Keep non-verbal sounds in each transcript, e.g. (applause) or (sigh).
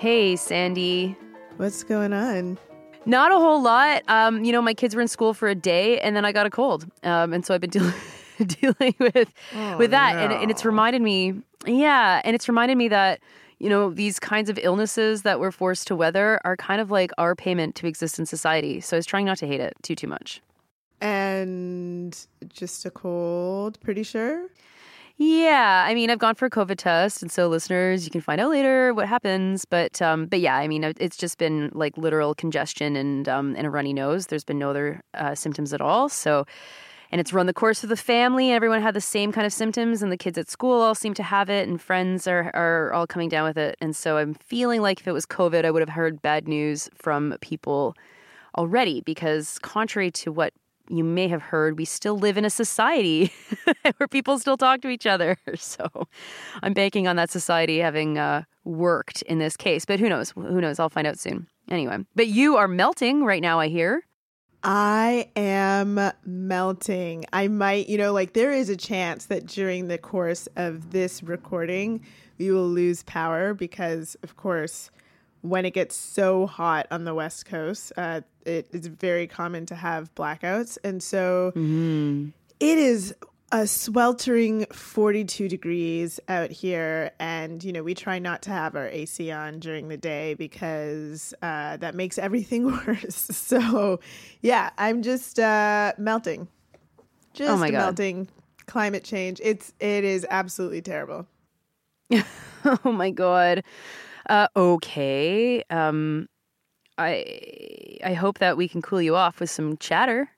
Hey, Sandy. What's going on? Not a whole lot. Um, you know, my kids were in school for a day, and then I got a cold, um, and so I've been (laughs) dealing dealing with with that, and, and it's reminded me, yeah, and it's reminded me that you know these kinds of illnesses that we're forced to weather are kind of like our payment to exist in society. So I was trying not to hate it too too much. And just a cold, pretty sure. Yeah, I mean, I've gone for a COVID test, and so listeners, you can find out later what happens. But, um, but yeah, I mean, it's just been like literal congestion and um, and a runny nose. There's been no other uh, symptoms at all. So, and it's run the course of the family. Everyone had the same kind of symptoms, and the kids at school all seem to have it, and friends are are all coming down with it. And so, I'm feeling like if it was COVID, I would have heard bad news from people already, because contrary to what you may have heard, we still live in a society (laughs) where people still talk to each other. (laughs) So I'm banking on that society having uh, worked in this case. But who knows? Who knows? I'll find out soon. Anyway, but you are melting right now, I hear. I am melting. I might, you know, like there is a chance that during the course of this recording, we will lose power because, of course, when it gets so hot on the West Coast, uh, it is very common to have blackouts. And so mm. it is a sweltering 42 degrees out here. And, you know, we try not to have our AC on during the day because uh, that makes everything (laughs) worse. So, yeah, I'm just uh, melting. Just oh my God. melting. Climate change. It's it is absolutely terrible. (laughs) oh my god. Uh, okay. Um, I I hope that we can cool you off with some chatter.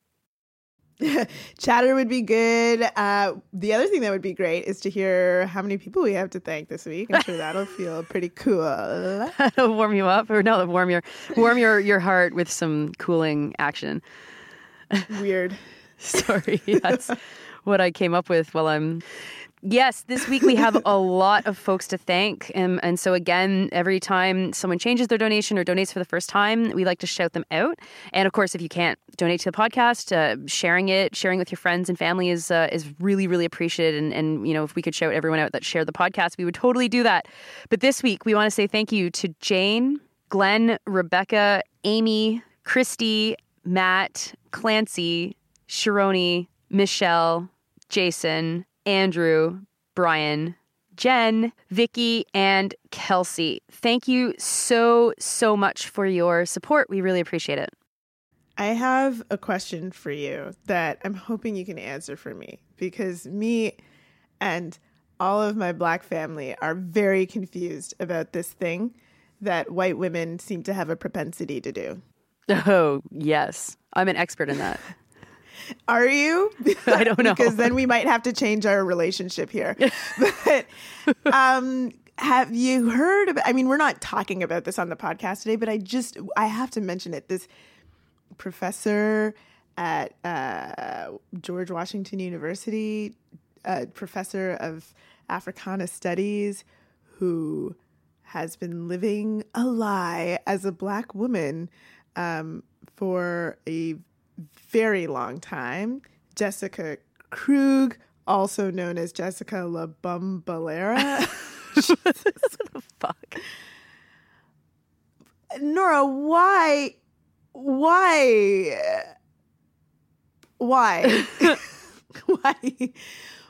(laughs) chatter would be good. Uh, the other thing that would be great is to hear how many people we have to thank this week. I'm sure that'll (laughs) feel pretty cool. That'll warm you up, or no, warm your warm your your heart with some cooling action. Weird. (laughs) Sorry, that's what I came up with while I'm Yes, this week we have (laughs) a lot of folks to thank. And, and so, again, every time someone changes their donation or donates for the first time, we like to shout them out. And of course, if you can't donate to the podcast, uh, sharing it, sharing with your friends and family is uh, is really, really appreciated. And, and, you know, if we could shout everyone out that shared the podcast, we would totally do that. But this week, we want to say thank you to Jane, Glenn, Rebecca, Amy, Christy, Matt, Clancy, Sharoni, Michelle, Jason, Andrew, Brian, Jen, Vicky, and Kelsey. Thank you so, so much for your support. We really appreciate it. I have a question for you that I'm hoping you can answer for me because me and all of my black family are very confused about this thing that white women seem to have a propensity to do. (laughs) Oh, yes. I'm an expert in that. (laughs) Are you? (laughs) I don't know. because then we might have to change our relationship here. (laughs) but um, have you heard about I mean, we're not talking about this on the podcast today, but I just I have to mention it. This professor at uh, George Washington University, a professor of Africana Studies, who has been living a lie as a black woman um, for a very long time. Jessica Krug, also known as Jessica La Bombalera. fuck? (laughs) (laughs) Nora, why? Why? Why? (laughs) why?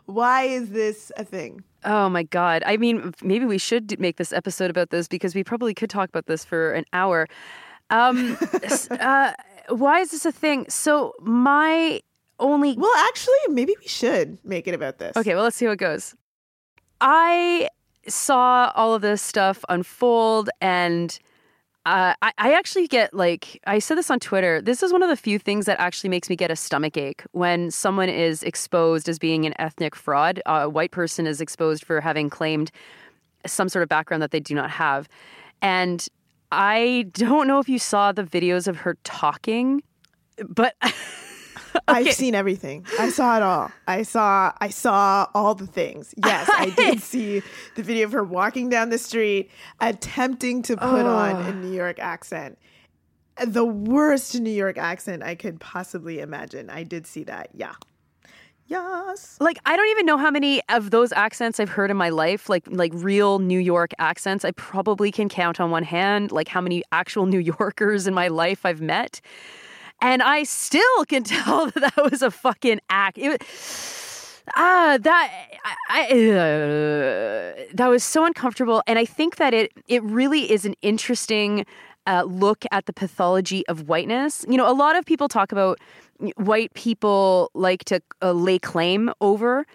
Why is this a thing? Oh my God. I mean, maybe we should make this episode about this because we probably could talk about this for an hour. Um, uh, why is this a thing? So my only Well, actually, maybe we should make it about this. Okay, well, let's see how it goes. I saw all of this stuff unfold and uh, I, I actually get like I said this on Twitter. This is one of the few things that actually makes me get a stomach ache when someone is exposed as being an ethnic fraud. a white person is exposed for having claimed some sort of background that they do not have, and I don't know if you saw the videos of her talking, but (laughs) okay. I've seen everything. I saw it all. I saw I saw all the things. Yes, I (laughs) did see the video of her walking down the street attempting to put oh. on a New York accent. The worst New York accent I could possibly imagine. I did see that. Yeah. Yes. like I don't even know how many of those accents I've heard in my life, like like real New York accents. I probably can count on one hand, like how many actual (laughs) New Yorkers in my life I've met, and I still can (laughs) tell that that was a fucking act. It, ah, that I, uh, that was so uncomfortable, and I think that it it really is an interesting uh, look at the pathology of whiteness. You know, a lot of people talk about white people like to uh, lay claim over.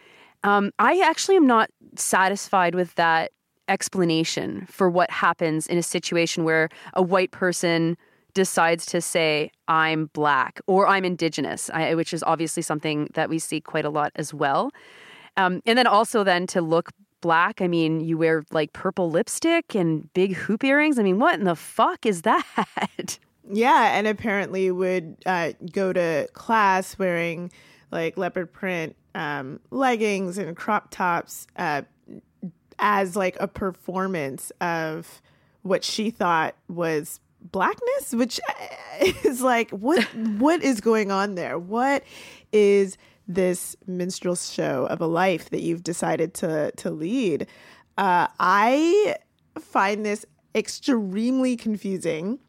Um, I actually am not satisfied with that explanation for what happens in a situation where a white person decides to say I'm black or I'm indigenous, I, which is obviously something that we see quite a lot as well. Um, and then also then to look black. I mean, you wear like purple lipstick and big hoop earrings. I mean, what in the fuck is that? (laughs) Yeah, and apparently would uh, go to class wearing like leopard print um, leggings and crop tops uh, as like a performance of what she thought was blackness, which uh, (laughs) is like what (laughs) what is going on there? What is this minstrel show of a life that you've decided to to lead? Uh, I find this extremely confusing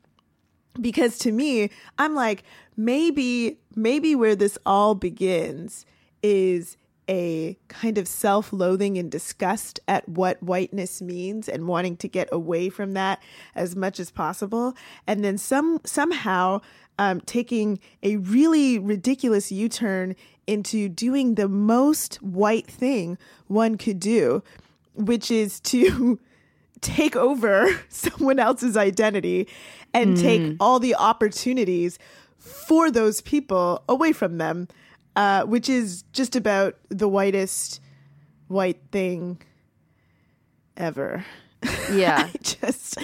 because to me i'm like maybe maybe where this all begins is a kind of self-loathing and disgust at what whiteness means and wanting to get away from that as much as possible. And then some somehow um, taking a really ridiculous u-turn into doing the most white thing one could do which is to (laughs) take over (laughs) someone else's identity and take all the opportunities for those people away from them, uh, which is just about the whitest white thing ever. yeah. (laughs) I just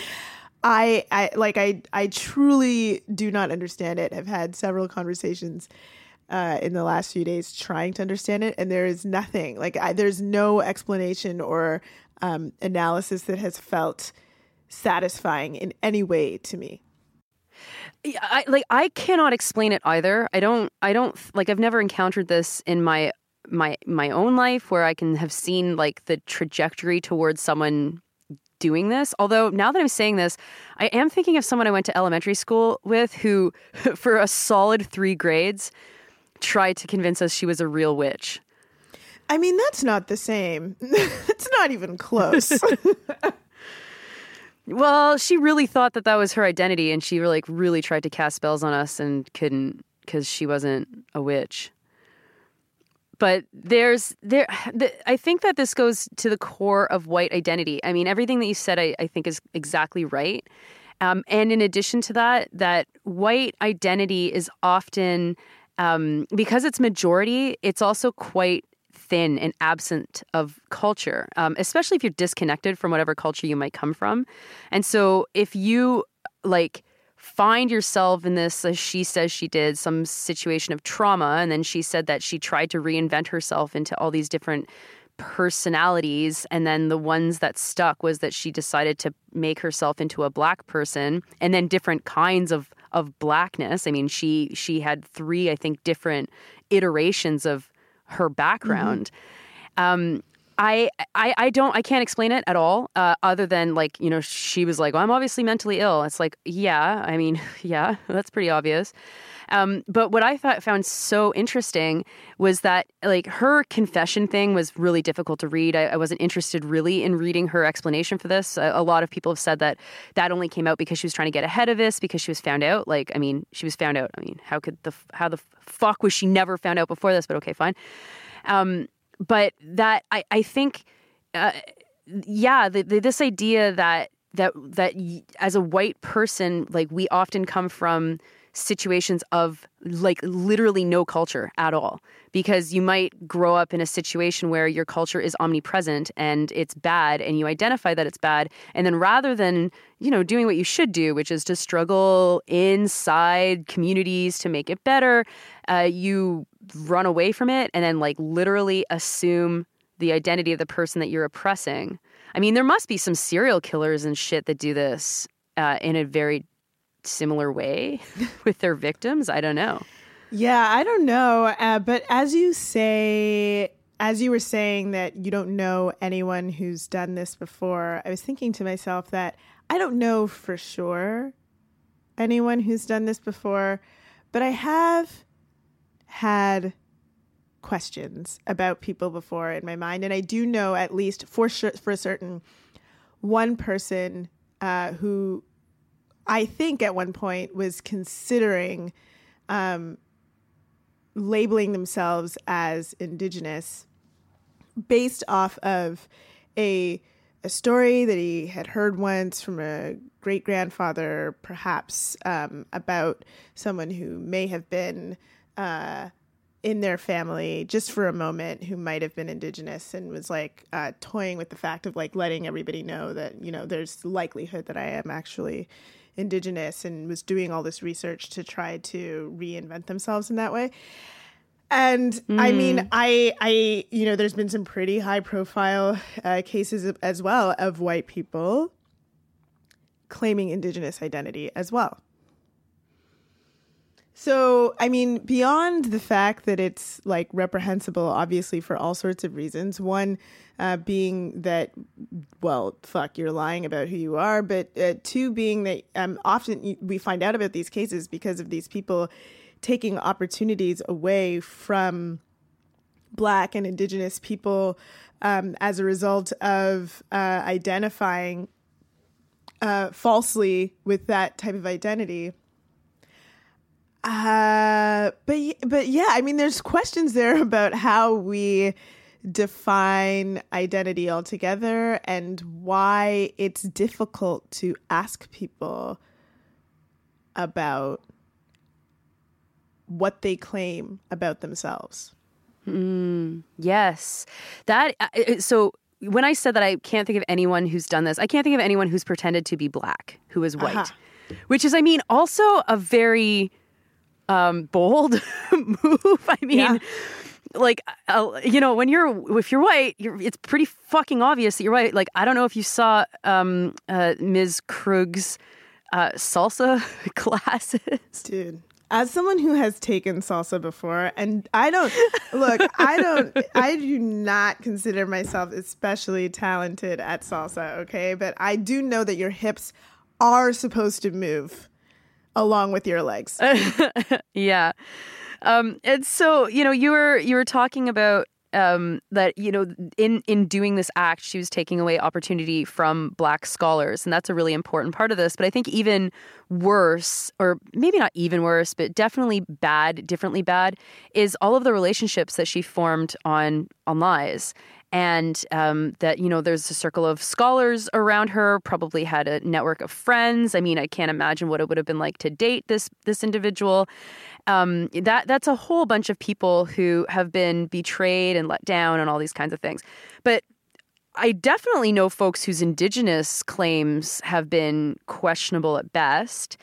I I like I I truly do not understand it. I've had several conversations uh, in the last few days trying to understand it, and there is nothing like I, there's no explanation or um, analysis that has felt satisfying in any way to me. I like I cannot explain it either. I don't I don't like I've never encountered this in my my my own life where I can have seen like the trajectory towards someone doing this. Although now that I'm saying this, I am thinking of someone I went to elementary school with who (laughs) for a solid 3 grades tried to convince us she was a real witch. I mean, that's not the same. (laughs) it's not even close. (laughs) (laughs) Well, she really thought that that was her identity, and she like really tried to cast spells on us and couldn't because she wasn't a witch. But there's there, (sighs) the, I think that this goes to the core of white identity. I mean, everything that you said, I, I think, is exactly right. Um, and in addition to that, that white identity is often um, because it's majority, it's also quite thin and absent of culture, um, especially if you're disconnected from whatever culture you might come from. And so if you like find yourself in this, as she says she did, some situation of trauma, and then she said that she tried to reinvent herself into all these different personalities and then the ones that stuck was that she decided to make herself into a black person and then different kinds of of blackness i mean she she had three i think different iterations of her background. Um, I, I I don't I can't explain it at all. Uh, other than like you know she was like, well, I'm obviously mentally ill. It's like yeah, I mean (laughs) yeah, that's pretty obvious. Um, but what I thought found so interesting was that like her confession thing was really difficult to read. I, I wasn't interested really in reading her explanation for this. A, a lot of people have said that that only came out because she was trying to get ahead of this because she was found out. Like I mean, she was found out. I mean, how could the how the fuck was she never found out before this? But okay, fine. Um, but that I I think, uh, yeah, the, the, this idea that that that as a white person, like we often come from situations of like literally no culture at all. Because you might grow up in a situation where your culture is omnipresent and it's bad and you identify that it's bad. And then rather than you know doing what you should do which is to struggle inside communities to make it better uh, you run away from it and then like literally assume the identity of the person that you're oppressing. I mean there must be some serial killers and shit that do this uh, in a very similar way (laughs) with their victims? I don't know. Yeah, I don't know. Uh, but as you say, as you were saying that you don't know anyone who's done this before, I was thinking to myself that I don't know for sure anyone who's done this before, but I have had questions about people before in my mind, and I do know at least for sure for certain one person uh, who I think at one point was considering um, labeling themselves as indigenous based off of a a story that he had heard once from a great grandfather, perhaps um, about someone who may have been uh, in their family just for a moment who might have been indigenous and was like uh, toying with the fact of like letting everybody know that you know there's likelihood that I am actually indigenous and was doing all this research to try to reinvent themselves in that way. And I mean, I, I, you know, there's been some pretty high profile uh, cases as well of white people claiming indigenous identity as well. So, I mean, beyond the fact that it's like reprehensible, obviously, for all sorts of reasons, one uh, being that, well, fuck, you're lying about who you are, but uh, two being that um, often we find out about these cases because of these people taking opportunities away from Black and Indigenous people um, as a result of uh, identifying uh, falsely with that type of identity. Uh, but but yeah, I mean, there's questions there (laughs) about how we define identity altogether and why it's difficult to ask people about what they claim about themselves. Yes. That uh, uh, so when I said that I can't think of anyone who's done this, I can't think of anyone who's pretended to be black who is white. Aha. Which is I mean also a very um bold (laughs) move. I mean Yeah. like uh, you know when you're if you're white you're it's pretty fucking obvious that you're white like i don't know if you saw um uh, ms krug's uh salsa (laughs) classes Dude, as someone who has taken salsa before, and I don't look, I don't, I do not consider myself especially talented at salsa, okay? But I do know that your hips are supposed to move along with your legs. (laughs) Yeah. Um, and so, you know, you were you were talking about um, that, you know, in in doing this act, she was taking away opportunity from black scholars, and that's a really important part of this. But I think even worse, or maybe not even worse, but definitely bad, differently bad, is all of the relationships that she formed on on lies. And um, that you know, there's a circle of scholars around her. Probably had a network of friends. I mean, I can't imagine what it would have been like to date this this individual um, that that's a whole bunch of people who have been betrayed and let down and all these kinds of things. But I definitely know folks whose indigenous claims have been questionable at best.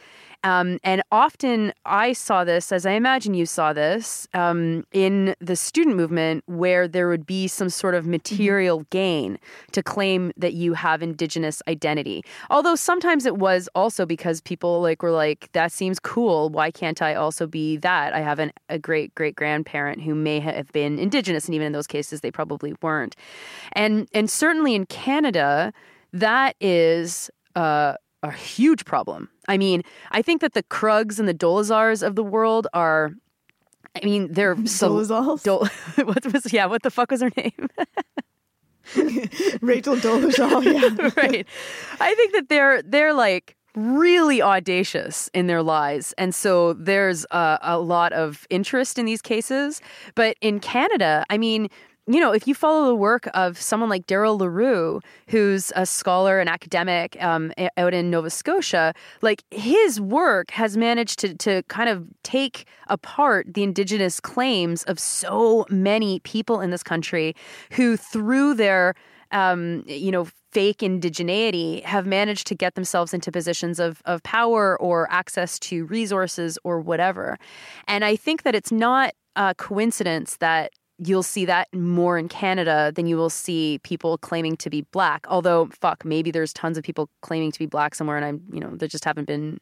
Um, and often I saw this, as I imagine you saw this, um, in the student movement, where there would be some sort of material gain to claim that you have indigenous identity. Although sometimes it was also because people like were like, "That seems cool. Why can't I also be that?" I have an, a great great grandparent who may have been indigenous, and even in those cases, they probably weren't. And and certainly in Canada, that is. Uh, a huge problem. I mean, I think that the Krugs and the Dolazars of the world are. I mean, they're (laughs) so. Dolezals? Dol- (laughs) what was yeah? What the fuck was her name? (laughs) Rachel Dolezal, yeah. right. I think that they're they're like really audacious in their lies, and so there's a, a lot of interest in these cases. But in Canada, I mean. You know, if you follow the work of someone like Darryl Leroux, who's a scholar and academic um, out in Nova Scotia, like his work has managed to, to kind of take apart the indigenous claims of so many people in this country who, through their um, you know, fake indigeneity have managed to get themselves into positions of, of power or access to resources or whatever. And I think that it's not a coincidence that you'll see that more in Canada than you will see people claiming to be black. Although, fuck, maybe there's tons of people claiming to be black somewhere and I'm, you know, they just haven't been,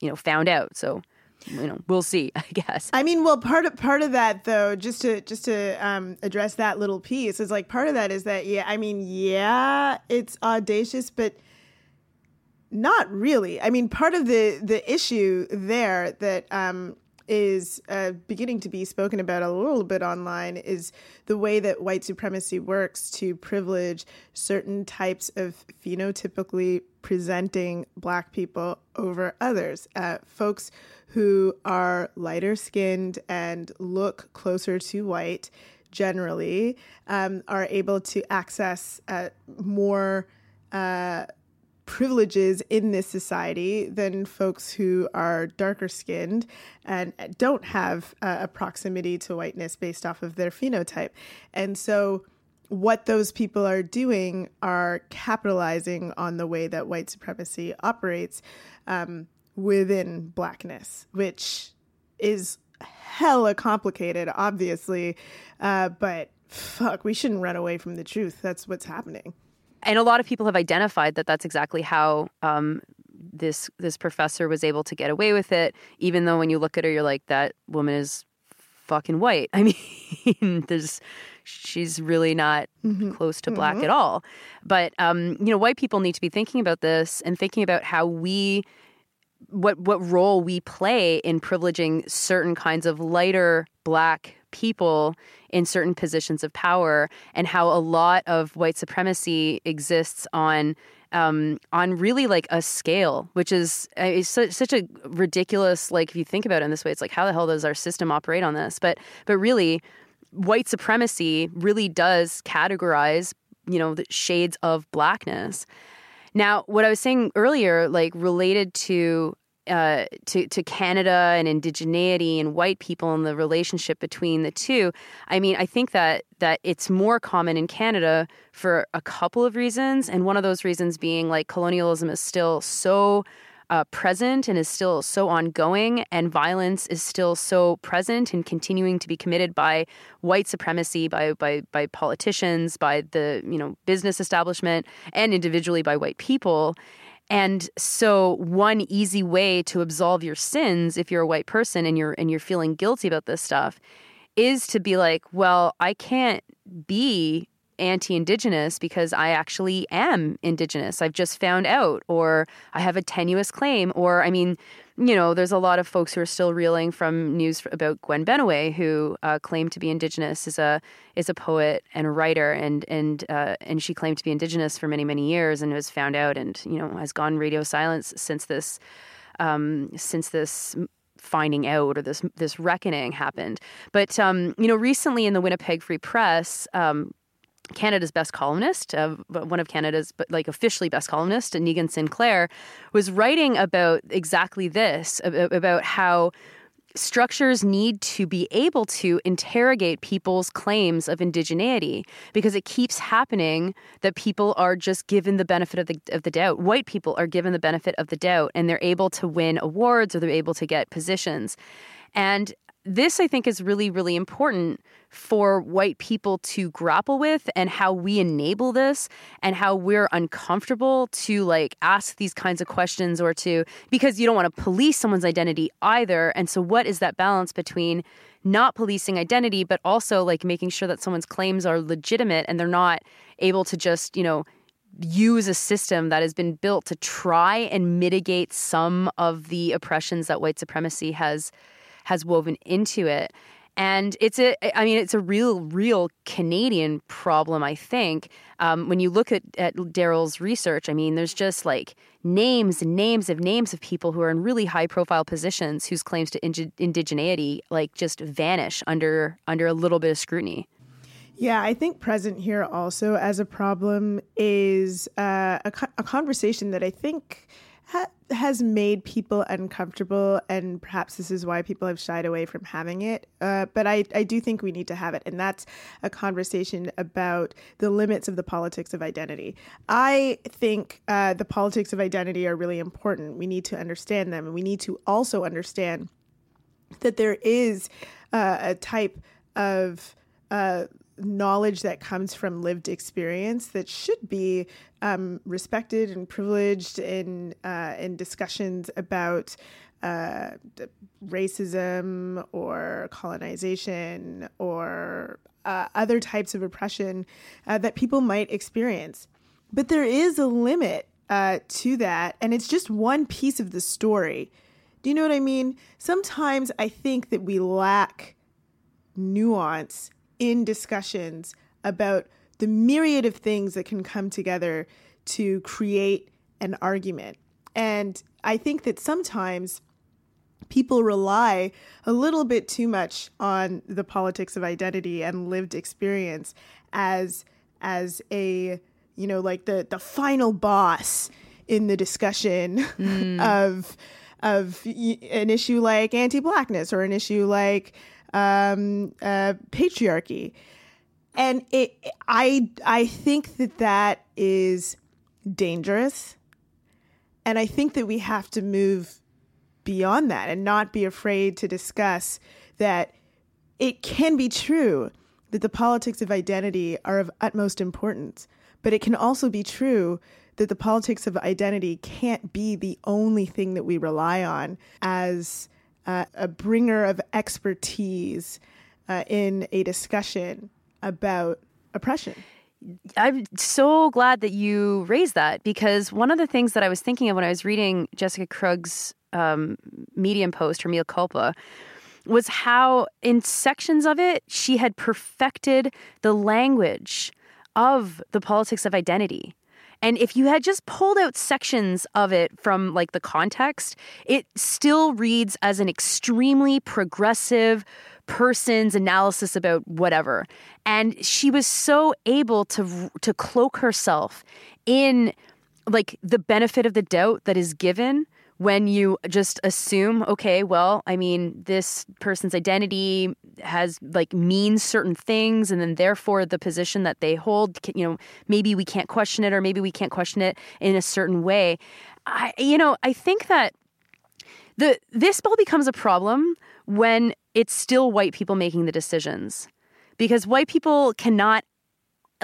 you know, found out. So you know, we'll see, (laughs) I guess. I mean, well, part of part of that though, just to just to um, address that little piece is like part of that is that yeah, I mean, yeah, it's audacious, but not really. I mean, part of the the issue there that um, is uh, beginning to be spoken about a little bit online is the way that white supremacy works to privilege certain types of phenotypically presenting black people over others. Uh, folks who are lighter skinned and look closer to white generally um, are able to access uh, more. Uh, privileges in this society than folks who are darker skinned and don't have uh, a proximity to whiteness based off of their phenotype. And so, what those people are doing are capitalizing on the way that white supremacy operates um, within blackness, which is hella complicated, obviously. Uh, but fuck, we shouldn't run away from the truth. That's what's happening and a lot of people have identified that that's exactly how um, this this professor was able to get away with it. Even though when you look at her, you're like, that woman is fucking white. (laughs) I mean, there's she's really not mm-hmm. close to black mm-hmm. at all. But um, you know, white people need to be thinking about this and thinking about how we what what role we play in privileging certain kinds of lighter black people in certain positions of power and how a lot of white supremacy exists on um, on really like a scale, which is uh, such, such a ridiculous like if you think about it in this way, it's like how the hell does our system operate on this? But but really, white supremacy really does categorize you know the shades of blackness. Now, what I was saying earlier, like related to uh, to to Canada and indigeneity and white people and the relationship between the two. I mean, I think that that it's more common in Canada for a couple of reasons, and one of those reasons being like colonialism is still so. Uh, present and is still so ongoing, and violence is still so present and continuing to be committed by white supremacy, by by by politicians, by the you know business establishment, and individually by white people. And so one easy way to absolve your sins if you're a white person and you're and you're feeling guilty about this stuff is to be like, well, I can't be anti-indigenous because I actually am indigenous. I've just found out or I have a tenuous claim or I mean you know, there's a lot of folks who are still reeling from news about Gwen Benaway, who uh, claimed to be Indigenous, is a is a poet and a writer, and and uh, and she claimed to be Indigenous for many many years, and was found out, and you know, has gone radio silence since this um, since this finding out or this this reckoning happened. But um, you know, recently in the Winnipeg Free Press, um, Canada's best columnist, uh, one of Canada's but like officially best columnist, Niigaan Sinclair, was writing about exactly this about how structures need to be able to interrogate people's claims of indigeneity because it keeps happening that people are just given the benefit of the of the doubt. White people are given the benefit of the doubt and they're able to win awards or they're able to get positions. And this I think is really really important for white people to grapple with and how we enable this and how we're uncomfortable to like ask these kinds of questions or to because you don't want to police someone's identity either. And so what is that balance between not policing identity but also like making sure that someone's claims are legitimate and they're not able to just you know use a system that has been built to try and mitigate some of the oppressions that white supremacy has has woven into it. And it's a i mean it's a real real canadian problem i think. Um, when you look at, at daryl's research i mean there's just like names and names of names of people who are in really high profile positions whose claims to indigeneity like just vanish under under a little bit of scrutiny. Yeah, I think present here also as a problem is uh, a, a conversation that I think ha- has made people uncomfortable, and perhaps this is why people have shied away from having it. Uh, but I, I do think we need to have it, and that's a conversation about the limits of the politics of identity. I think uh, the politics of identity are really important. We need to understand them, and we need to also understand that there is uh, a type of uh, knowledge that comes from lived experience that should be um, respected and privileged in uh, in discussions about uh, racism or colonization or uh, other types of oppression uh, that people might experience. But there is a limit uh, to that, and it's just one piece of the story. Do you know what I mean? Sometimes I think that we lack nuance in discussions about the myriad of things that can come together to create an argument. And I think that sometimes people rely a little bit too much on the politics of identity and lived experience as as a you know like the the final boss in the discussion hmm. (laughs) of of an issue like anti-blackness or an issue like um, uh, patriarchy. And it i i think that that is dangerous. And i think that we have to move beyond that and not be afraid to discuss that it can be true that the politics of identity are of utmost importance, but it can also be true that the politics of identity can't be the only thing that we rely on as uh, a bringer of expertise uh, in a discussion about oppression. I'm so glad that you raised that because one of the things that I was thinking of when I was reading Jessica Krug's um, Medium post, her Mea Culpa, was how in sections of it she had perfected the language of the politics of identity. And if you had just pulled out sections of it from like the context, it still reads as an extremely progressive person's analysis about whatever. And she was so able to to cloak herself in like the benefit of the doubt that is given when you just assume, okay, well, I mean, this person's identity has like means certain things, and then therefore the position that they hold, you know, maybe we can't question it, or maybe we can't question it in a certain way. I, you know, I think that the this all becomes a problem when it's still white people making the decisions, because white people cannot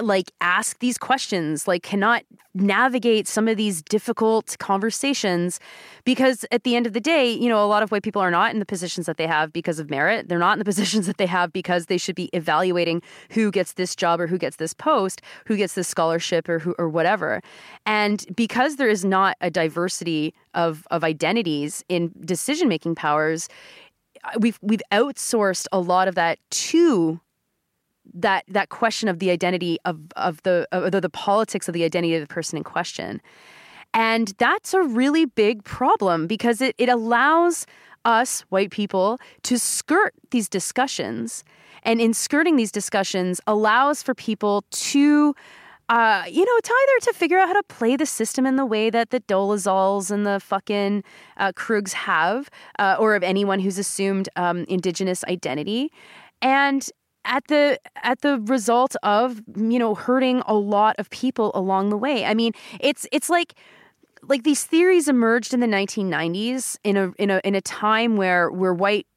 like ask these questions like cannot navigate some of these difficult conversations because at the end of the day you know a lot of white people are not in the positions that they have because of merit. They're not in the (laughs) positions that they have because they should be evaluating who gets this job or who gets this post who gets this scholarship or who or whatever. And because there is not a diversity of of identities in decision making powers we've we've outsourced a lot of that to that that question of the identity of of the of the, the politics of the identity of the person in question. And that's a really big problem because it, it allows us, white people, to skirt these discussions. And in skirting these discussions allows for people to uh, you know, to either to figure out how to play the system in the way that the Dolezals and the fucking uh, Krugs have, uh, or of anyone who's assumed um, indigenous identity, and at the at the result of you know hurting a lot of people along the way. I mean, it's it's like like these theories emerged in the 1990s in a in a in a time where where white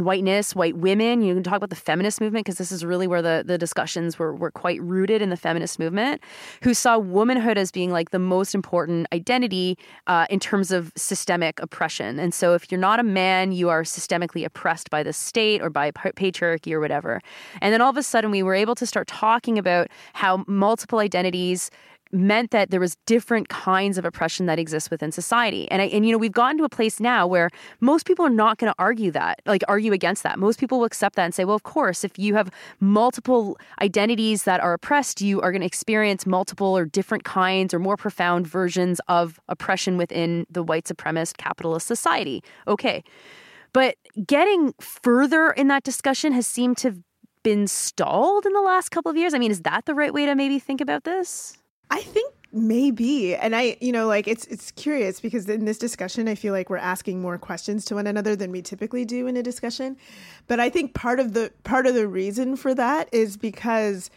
whiteness, white women. You can talk about the feminist movement because this is really where the, the discussions were, were quite rooted in the feminist movement, who saw womanhood as being like the most important identity uh, in terms of systemic oppression. And so if you're not a man, you are systemically oppressed by the state or by patriarchy or whatever. And then all of a sudden, we were able to start talking about how multiple identities meant that there was different kinds of oppression that exists within society. And I, and you know, we've gotten to a place now where most people are not going to argue that, like argue against that. Most people will accept that and say, well, of course, if you have multiple identities that are oppressed, you are going to experience multiple or different kinds or more profound versions of oppression within the white supremacist capitalist society. Okay. But getting further in that discussion has seemed to been stalled in the last couple of years. I mean, is that the right way to maybe think about this? I think maybe. And I, you know, like it's it's curious because in this discussion I feel like we're asking more questions to one another than we typically do in a discussion. But I think part of the part of the reason for that is because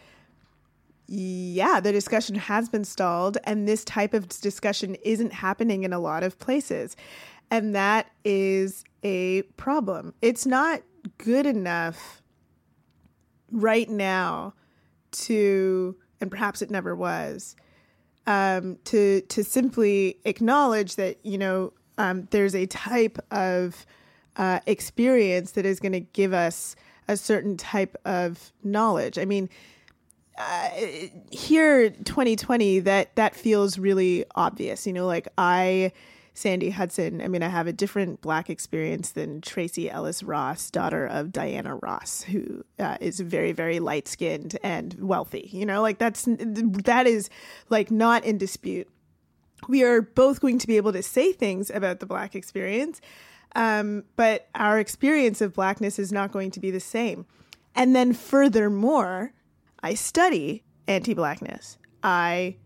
yeah, the discussion has been stalled and this type of discussion isn't happening in a lot of places. And that is a problem. It's not good enough right now to and perhaps it never was um, to to simply acknowledge that you know um, there's a type of uh, experience that is going to give us a certain type of knowledge. I mean, uh, here 2020 that that feels really obvious you know like i sandy hudson i mean i have a different black experience than Tracee ellis ross daughter of diana ross who uh, is very very light skinned and wealthy you know? Like that's that is like not in dispute. We are both going to be able to say things about the black experience um, but our experience of blackness is not going to be the same. And then furthermore I study anti blackness. I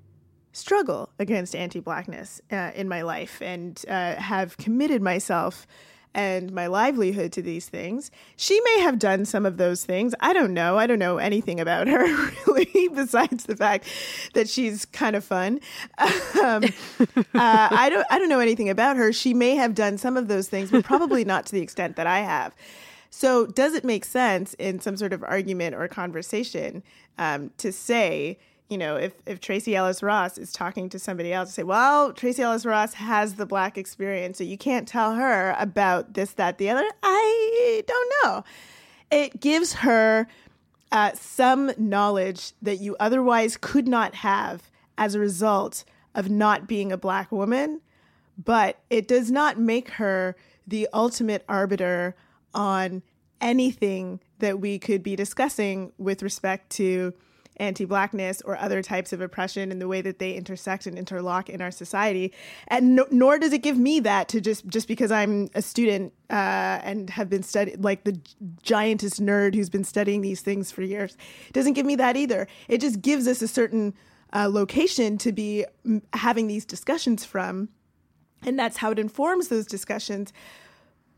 struggle against anti blackness uh, in my life and uh, have committed myself and my livelihood to these things. She may have done some of those things. I don't know. I don't know anything about her (laughs) really, besides the fact that she's kind of fun. Um, uh, I don't. I don't know anything about her. She may have done some of those things, but probably (laughs) not to the extent that I have. So, does it make sense in some sort of argument or conversation um, to say, you know, if, if Tracee Ellis Ross is talking to somebody else, say, well, Tracee Ellis Ross has the black experience, so you can't tell her about this, that, the other? I don't know. It gives her uh, some knowledge that you otherwise could not have as a result of not being a black woman, but it does not make her the ultimate arbiter on anything that we could be discussing with respect to anti blackness or other types of oppression and the way that they intersect and interlock in our society. And no, nor does it give me that to just, just because I'm a student uh, and have been studying, like the giantest nerd who's been studying these things for years. Doesn't give me that either. It just gives us a certain uh, location to be having these discussions from. And that's how it informs those discussions.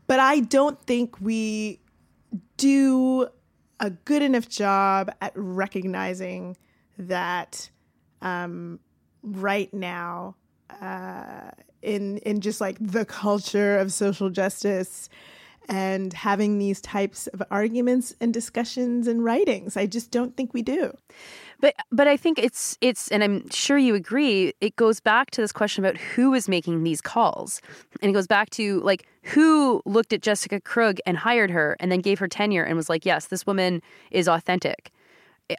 But I don't think we do a good enough job at recognizing that um, right now, uh, in in just like the culture of social justice and having these types of arguments and discussions and writings, I just don't think we do. But but I think it's it's and I'm sure you agree, it goes back to this question about who is making these calls. And it goes back to like who looked at Jessica Krug and hired her and then gave her tenure and was like, "Yes, this woman is authentic."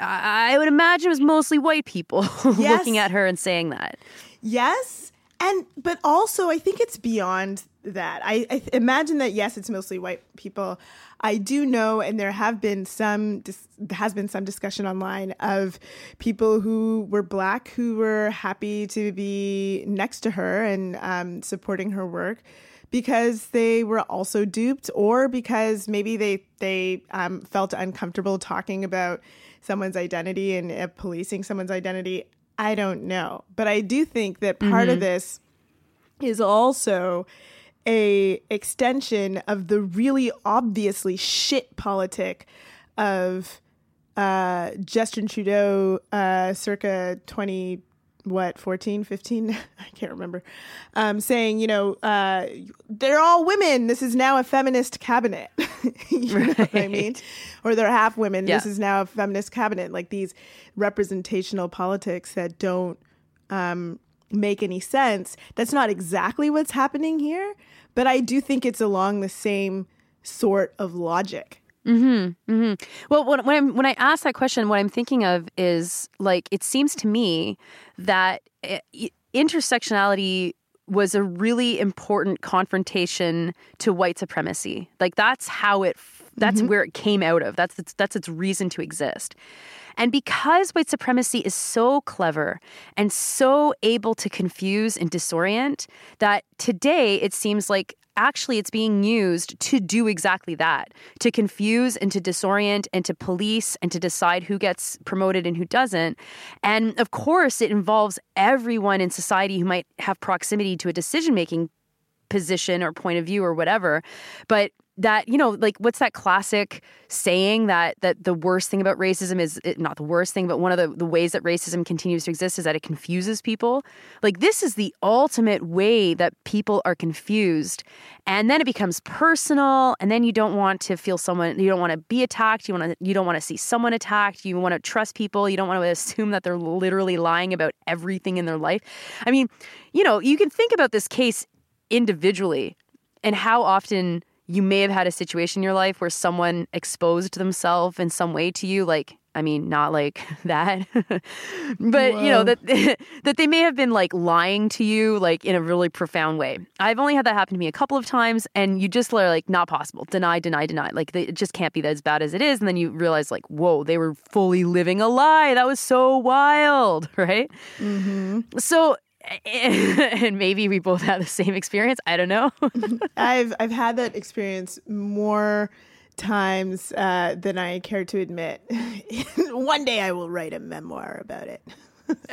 I would imagine it was mostly white people (laughs) yes. looking at her and saying that. Yes. And but also I think it's beyond that. I, I imagine that yes, it's mostly white people. I do know, and there have been some dis- has been some discussion online of people who were black who were happy to be next to her and um, supporting her work because they were also duped, or because maybe they they um, felt uncomfortable talking about someone's identity and uh, policing someone's identity. I don't know, but I do think that part mm-hmm. of this is also a extension of the really obviously shit politic of uh, Justin Trudeau uh, circa 20 what 14 15 (laughs) i can't remember. Um, saying you know uh, they're all women. This is now a feminist cabinet. (laughs) You right. know what i mean? Or they're half women. Yeah. this is now a feminist cabinet. Like these representational politics that don't um, make any sense. That's not exactly what's happening here but I do think it's along the same sort of logic. Mm-hmm, mm-hmm. Well, when, when, I'm, when I ask that question, what I'm thinking of is like it seems to me that eh, intersectionality was a really important confrontation to white supremacy. Like that's how it that's mm-hmm. where it came out of. That's its, that's its reason to exist. And because white supremacy is so clever and so able to confuse and disorient, that today it seems like actually it's being used to do exactly that to confuse and to disorient and to police and to decide who gets promoted and who doesn't. And of course it involves everyone in society who might have proximity to a decision making position or point of view or whatever. But that you know like what's that classic saying that that the worst thing about racism is it, not the worst thing but one of the, the ways that racism continues to exist is that it confuses people? Like this is the ultimate way that people are confused and then it becomes personal and then you don't want to feel someone you don't want to be attacked you want to you don't want to see someone attacked you want to trust people you don't want to assume that they're literally lying about everything in their life. I mean you know you can think about this case individually and how often you may have had a situation in your life where someone exposed themselves in some way to you like I mean, not like (laughs) that, (laughs) but you know that (laughs) that they may have been like lying to you, like in a really profound way. I've only had that happen to me a couple of times, and you just are like, not possible, deny, deny, deny. Like they, it just can't be that as bad as it is, and then you realize, like, whoa, they were fully living a lie. That was so wild, right? Mm-hmm. So. (laughs) And maybe we both had the same experience. I don't know. (laughs) I've I've had that experience more times uh, than I care to admit. (laughs) One day I will write a memoir about it. (laughs)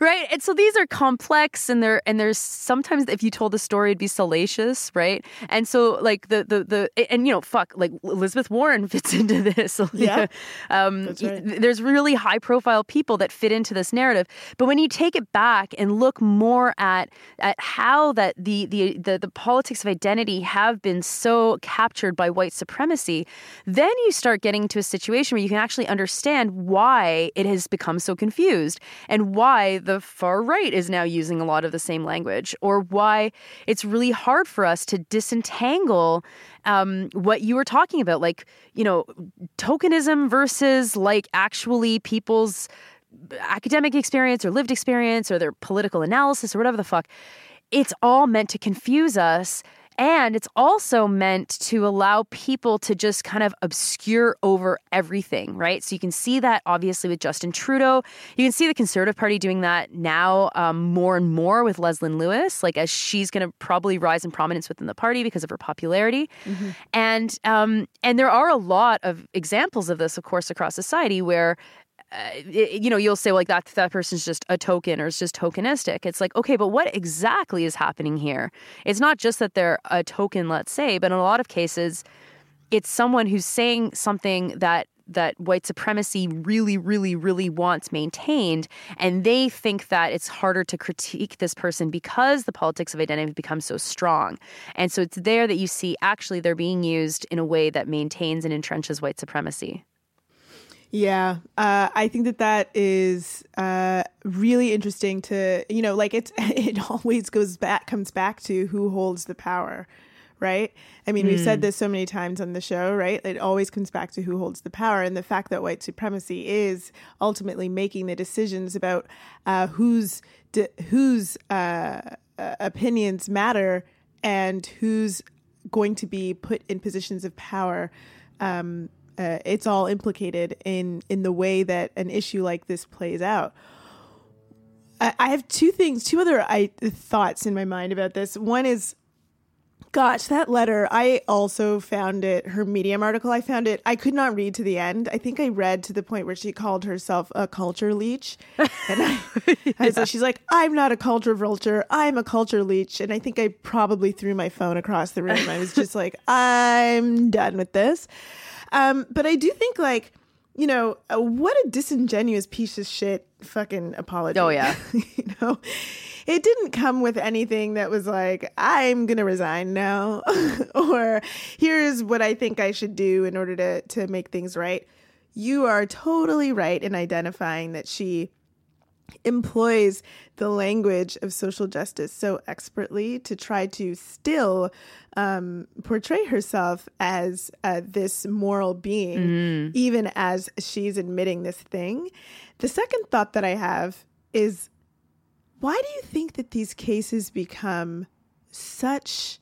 right? And so these are complex and they're and there's sometimes if you told the story it'd be salacious right? And so like the the the and you know fuck like elizabeth warren (laughs) fits into this. (laughs) Yeah. um That's right. there's really high profile people that fit into this narrative. But when you take it back and look more at at how that the the the, the politics of identity have been so captured by white supremacy then you start getting to a situation where you can actually understand why it has become so confused and why the far right is now using a lot of the same language or why it's really hard for us to disentangle um, what you were talking about like you know tokenism versus like actually people's academic experience or lived experience or their political analysis or whatever the fuck. It's all meant to confuse us and it's also meant to allow people to just kind of obscure over everything, right? So you can see that obviously with Justin Trudeau. You can see the Conservative Party doing that now um, more and more with Leslyn Lewis, like as she's going to probably rise in prominence within the party because of her popularity. And um, and there are a lot of examples of this, of course, across society where uh, you know, you'll say like that that person's just a token or it's just tokenistic. It's like, okay, but what exactly is happening here? It's not just that they're a token, let's say, but in a lot of cases, it's someone who's saying something that that white supremacy really, really, really wants maintained, and they think that it's harder to critique this person because the politics of identity becomes so strong. And so it's there that you see actually they're being used in a way that maintains and entrenches white supremacy. Yeah, uh, I think that that is uh, really interesting to you know, like it's (laughs) it always goes back comes back to who holds the power, right? I mean, we've said this so many times on the show, right? It always comes back to who holds the power, and the fact that white supremacy is ultimately making the decisions about uh, whose de- whose uh, uh, opinions matter and who's going to be put in positions of power. Um, uh, it's all implicated in in the way that an issue like this plays out. I, I have two things, two other I, thoughts in my mind about this. One is, gosh, that letter. I also found it. Her Medium article. I found it. I could not read to the end. I think I read to the point where she called herself a culture leech, (laughs) and I, and so she's like, "I'm not a culture vulture. I'm a culture leech." And I think I probably threw my phone across the room. I was just like, "I'm done with this." Um, but I do think like, you know, uh, what a disingenuous piece of shit fucking apology. Oh, yeah. (laughs) you know, it didn't come with anything that was like, I'm gonna resign now, (laughs) or here's what I think I should do in order to to make things right. You are totally right in identifying that she employs the language of social justice so expertly to try to still um, portray herself as uh, this moral being, even as she's admitting this thing. The second thought that I have is why do you think that these cases become such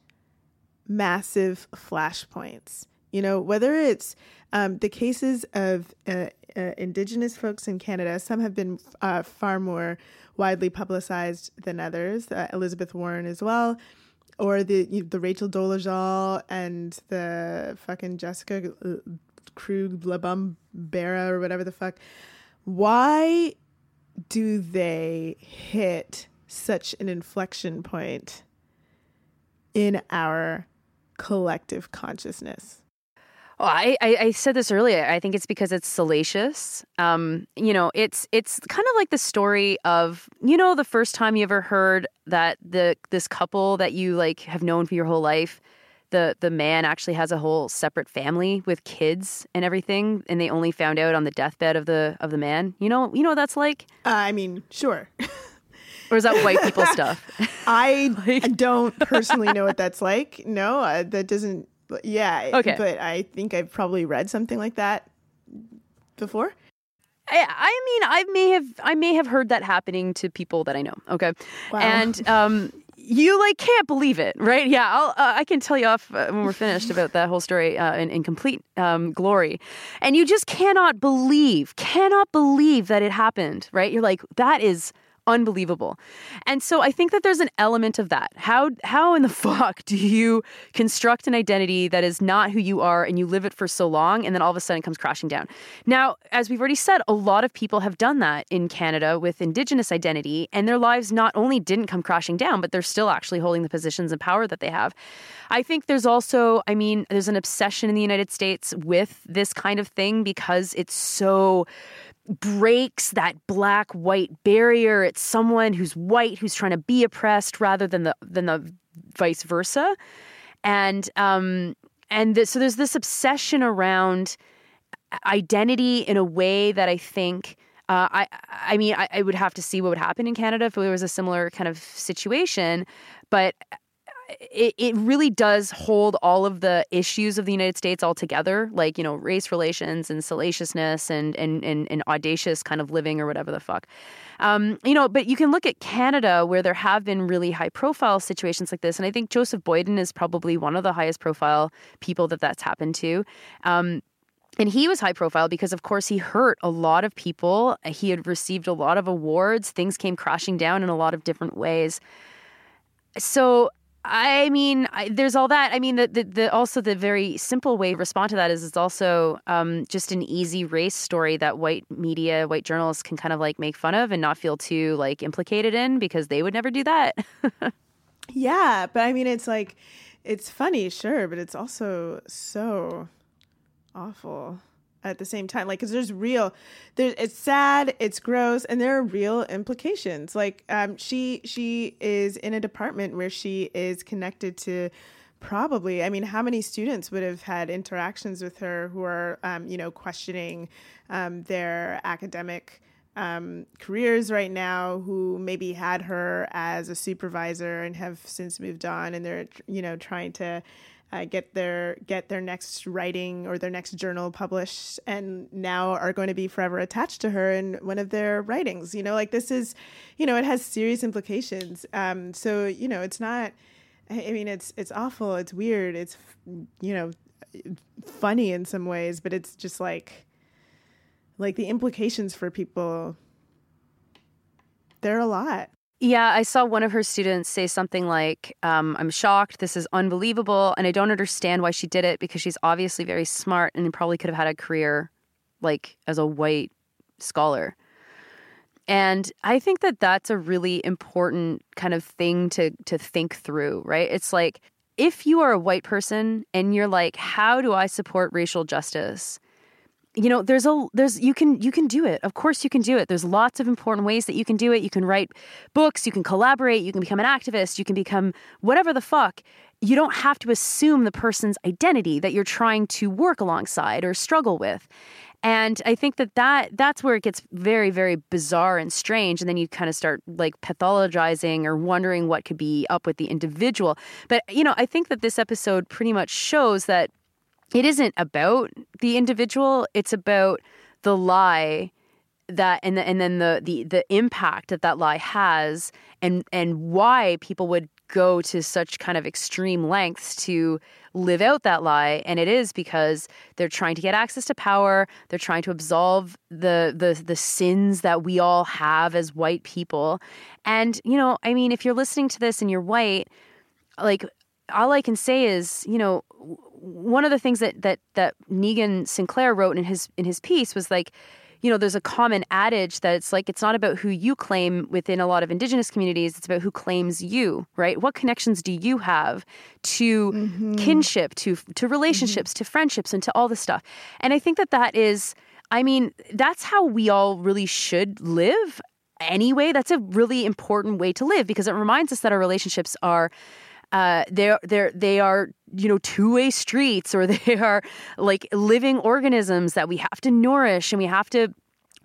massive flashpoints? You know, whether it's um, the cases of uh, uh, Indigenous folks in Canada, some have been uh, far more widely publicized than others. Uh, Elizabeth Warren as well, or the the Rachel Dolezal and the fucking Jessica uh, Krug Labum or whatever the fuck. Why do they hit such an inflection point in our collective consciousness? Oh, I, I I said this earlier. I think it's because it's salacious. Um, you know, it's it's kind of like the story of you know the first time you ever heard that the this couple that you like have known for your whole life, the the man actually has a whole separate family with kids and everything, and they only found out on the deathbed of the of the man. You know, you know what that's like. Uh, I mean, sure. Or is that white people (laughs) stuff? I (laughs) don't personally know what that's like. No, uh, that doesn't. Yeah. Okay. But I think I've probably read something like that before. I, I mean, I may have I may have heard that happening to people that I know. Okay, Wow. and um, you like can't believe it, right? Yeah, I'll, uh, I can tell you off uh, when we're finished about that whole story uh, in, in complete um, glory, and you just cannot believe, cannot believe that it happened, right? You're like, that is unbelievable. And so I think that there's an element of that. How how in the (laughs) fuck do you construct an identity that is not who you are and you live it for so long and then all of a sudden it comes crashing down. Now, as we've already said, a lot of people have done that in Canada with indigenous identity and their lives not only didn't come crashing down, but they're still actually holding the positions of power that they have. I think there's also, I mean, there's an obsession in the United States with this kind of thing because it's so breaks that black white barrier. It's someone who's white who's trying to be oppressed rather than the than the vice versa. And um and so there's this obsession around identity in a way that I think uh, I I mean I, I would have to see what would happen in Canada if there was a similar kind of situation, but it, it really does hold all of the issues of the United States all together, like, you know, race relations and salaciousness and, and, and, and audacious kind of living or whatever the fuck. Um, you know, but you can look at Canada where there have been really high profile situations like this. And I think Joseph Boyden is probably one of the highest profile people that that's happened to. Um, and he was high profile because, of course, he hurt a lot of people. He had received a lot of awards. Things came crashing down in a lot of different ways. So I mean, I, there's all that. I mean, the, the, the also the very simple way to respond to that is it's also um, just an easy race story that white media, white journalists can kind of like make fun of and not feel too like implicated in because they would never do that. Yeah, but I mean, it's like, it's funny, sure, but it's also so awful at the same time. Like, because there's real, there, it's sad, it's gross, and there are real implications. Like, um, she she is in a department where she is connected to probably i mean how many students would have had interactions with her who are um, you know questioning um, their academic um, careers right now who maybe had her as a supervisor and have since moved on and they're you know trying to uh, get their get their next writing or their next journal published and now are going to be forever attached to her in one of their writings you know like this is you know it has serious implications um, so you know it's not I mean, it's it's awful. It's weird. It's you know, funny in some ways, but it's just like like the implications for people. They're a lot. Yeah, I saw one of her students say something like, um, I'm shocked. This is unbelievable. And I don't understand why she did it because she's obviously very smart and probably could have had a career like as a white scholar. And I think that that's a really important kind of thing to to think through, right? It's like if you are a white person and you're like, how do I support racial justice? You know, there's a there's you can you can do it. Of course you can do it. There's lots of important ways that you can do it. You can write books, you can collaborate, you can become an activist, you can become whatever the fuck. You don't have to assume the person's identity that you're trying to work alongside or struggle with. And I think that, that that's where it gets very, very bizarre and strange. And then you kind of start like pathologizing or wondering what could be up with the individual. But, you know, I think that this episode pretty much shows that it isn't about the individual, it's about the lie that and the, and then the the the impact that that lie has and and why people would go to such kind of extreme lengths to live out that lie. And it is because they're trying to get access to power they're trying to absolve the the the sins that we all have as white people. And you know i mean if you're listening to this and you're white like all i can say is you know one of the things that that that Niigaan Sinclair wrote in his in his piece was like you know, there's a common adage that it's like it's not about who you claim within a lot of indigenous communities, it's about who claims you, right? What connections do you have to Mm-hmm. kinship, to to relationships, to friendships and to all this stuff. And I think that that is I mean, that's how we all really should live anyway. That's a really important way to live because it reminds us that our relationships are uh, they're they're they are you know two way streets or (laughs) they are like living organisms that we have to nourish and we have to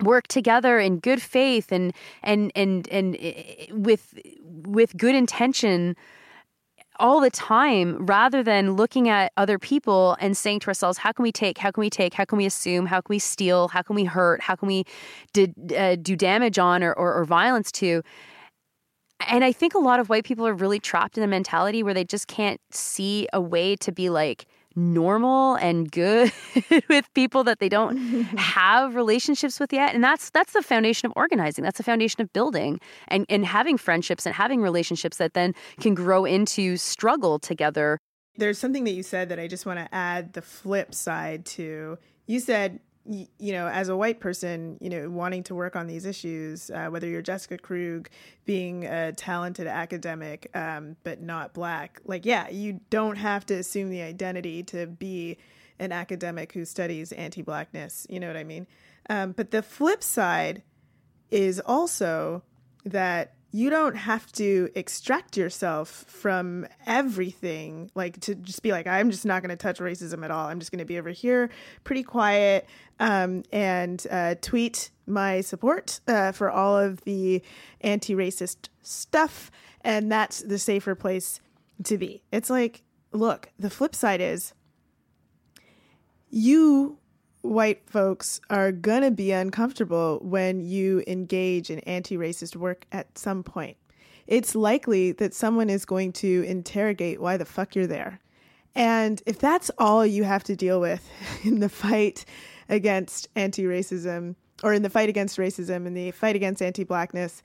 work together in good faith and and and and eh, with with good intention all the time rather than looking at other people and saying to ourselves how can we take how can we take how can we assume how can we steal how can we hurt how can we did, uh, do damage on or, or, or violence to and i think a lot of white people are really trapped in a mentality where they just can't see a way to be like normal and good (laughs) with people that they don't (laughs) have relationships with yet. And that's that's the foundation of organizing. That's the foundation of building and and having friendships and having relationships that then can grow into struggle together. There's something that you said that I just want to add the flip side to. You said, you know, as a white person, you know, wanting to work on these issues, uh, whether you're Jessica Krug, being a talented academic, um, but not black, like, yeah, you don't have to assume the identity to be an academic who studies anti blackness. You know what I mean? Um, but the flip side is also that you don't have to extract yourself from everything like to just be like i'm just not going to touch racism at all. I'm just going to be over here pretty quiet um, and uh, tweet my support uh, for all of the anti-racist stuff and that's the safer place to be. It's like look the flip side is you white folks are going to be uncomfortable when you engage in anti racist work at some point. It's likely that someone is going to interrogate why the fuck you're there. And if that's all you have to deal with (laughs) in the fight against anti racism, or in the fight against racism and the fight against anti blackness,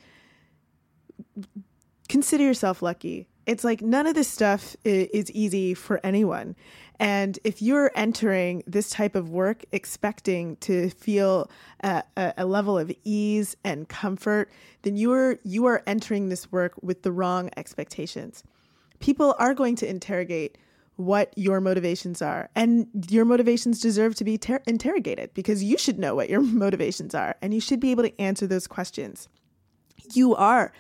consider yourself lucky. It's like none of this stuff is easy for anyone. And if you're entering this type of work expecting to feel a, a, level of ease and comfort, then you are you are entering this work with the wrong expectations. People are going to interrogate what your motivations are, and your motivations deserve to be ter- interrogated because you should know what your (laughs) motivations are, and you should be able to answer those questions. You are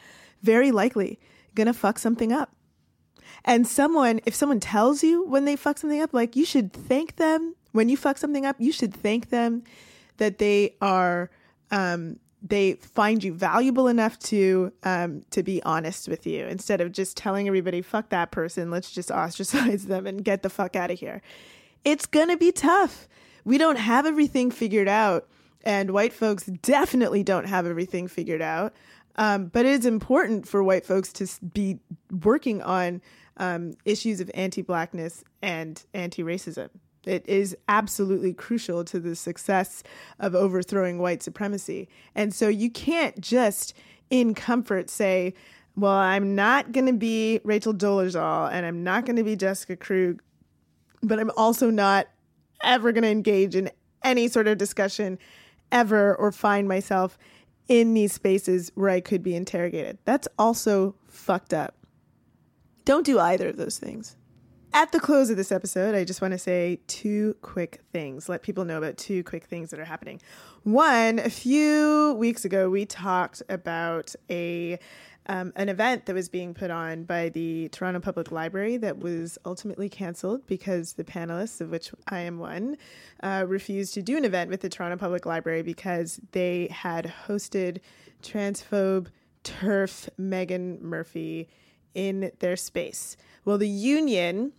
very likely gonna fuck something up. And someone, if someone tells you when they fuck something up, like you should thank them. When you fuck something up, you should thank them that they are, um, they find you valuable enough to, um, to be honest with you instead of just telling everybody, fuck that person, let's just ostracize them and get the fuck out of here. It's gonna be tough. We don't have everything figured out, and white folks definitely don't have everything figured out. Um, but it is important for white folks to be working on um, issues of anti blackness and anti racism. It is absolutely crucial to the success of overthrowing white supremacy. And so you can't just in comfort say, well, I'm not going to be Rachel Dolezal and I'm not going to be Jessica Krug, but I'm also not ever going to engage in any sort of discussion ever or find myself in these spaces where I could be interrogated. That's also fucked up. Don't do either of those things. At the close of this episode, I just want to say two quick things. Let people know about two quick things that are happening. One, a few weeks ago, we talked about a um, an event that was being put on by the Toronto Public Library that was ultimately canceled because the panelists, of which I am one, uh, refused to do an event with the Toronto Public Library because they had hosted transphobe turf Meghan Murphy in their space. Well, the union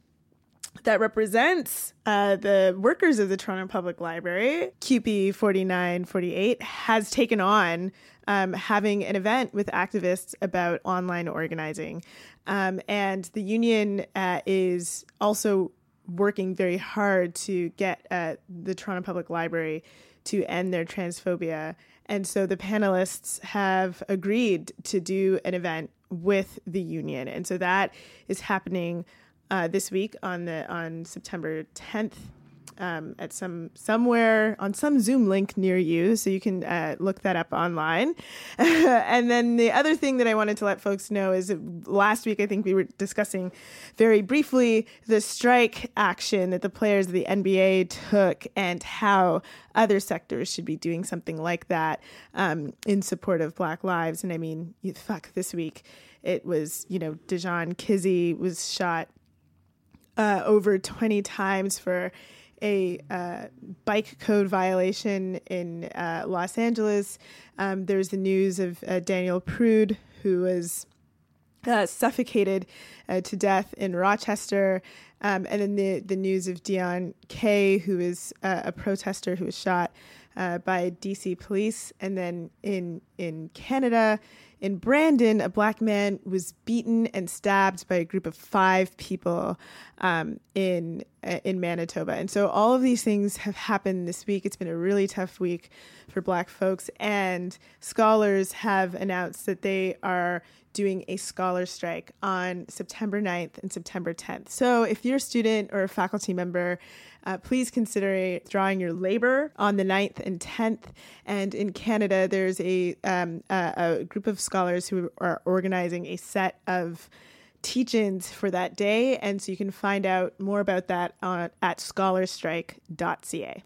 that represents uh, the workers of the Toronto Public Library, CUPE 4948, has taken on um, having an event with activists about online organizing. Um, and the union uh, is also working very hard to get uh, the Toronto Public Library to end their transphobia. And so the panelists have agreed to do an event with the union. And so that is happening uh, this week on the on September 10th um, at some somewhere on some Zoom link near you, so you can uh, look that up online. (laughs) and then the other thing that I wanted to let folks know is last week I think we were discussing very briefly the strike action that the players of the NBA took and how other sectors should be doing something like that um, in support of Black lives. And I mean, fuck, this week it was you know Dijon Kizzee was shot uh, over 20 times for a uh, bike code violation in uh, Los Angeles. Um, there's the news of uh, Daniel Prude, who was uh, suffocated uh, to death in Rochester. Um, and then the, the news of Deon Kay, who is a protester who was shot by DC police. And then in, in Canada, in Brandon, a black man was beaten and stabbed by a group of five people um, in in Manitoba. And so all of these things have happened this week. It's been a really tough week for black folks, and scholars have announced that they are doing a scholar strike on September 9th and September 10th. So if you're a student or a faculty member, uh, please consider drawing your labor on the 9th and 10th. And in Canada, there's a, um, a, a group of scholars who are organizing a set of teach-ins for that day. And so you can find out more about that on, at scholarstrike.ca.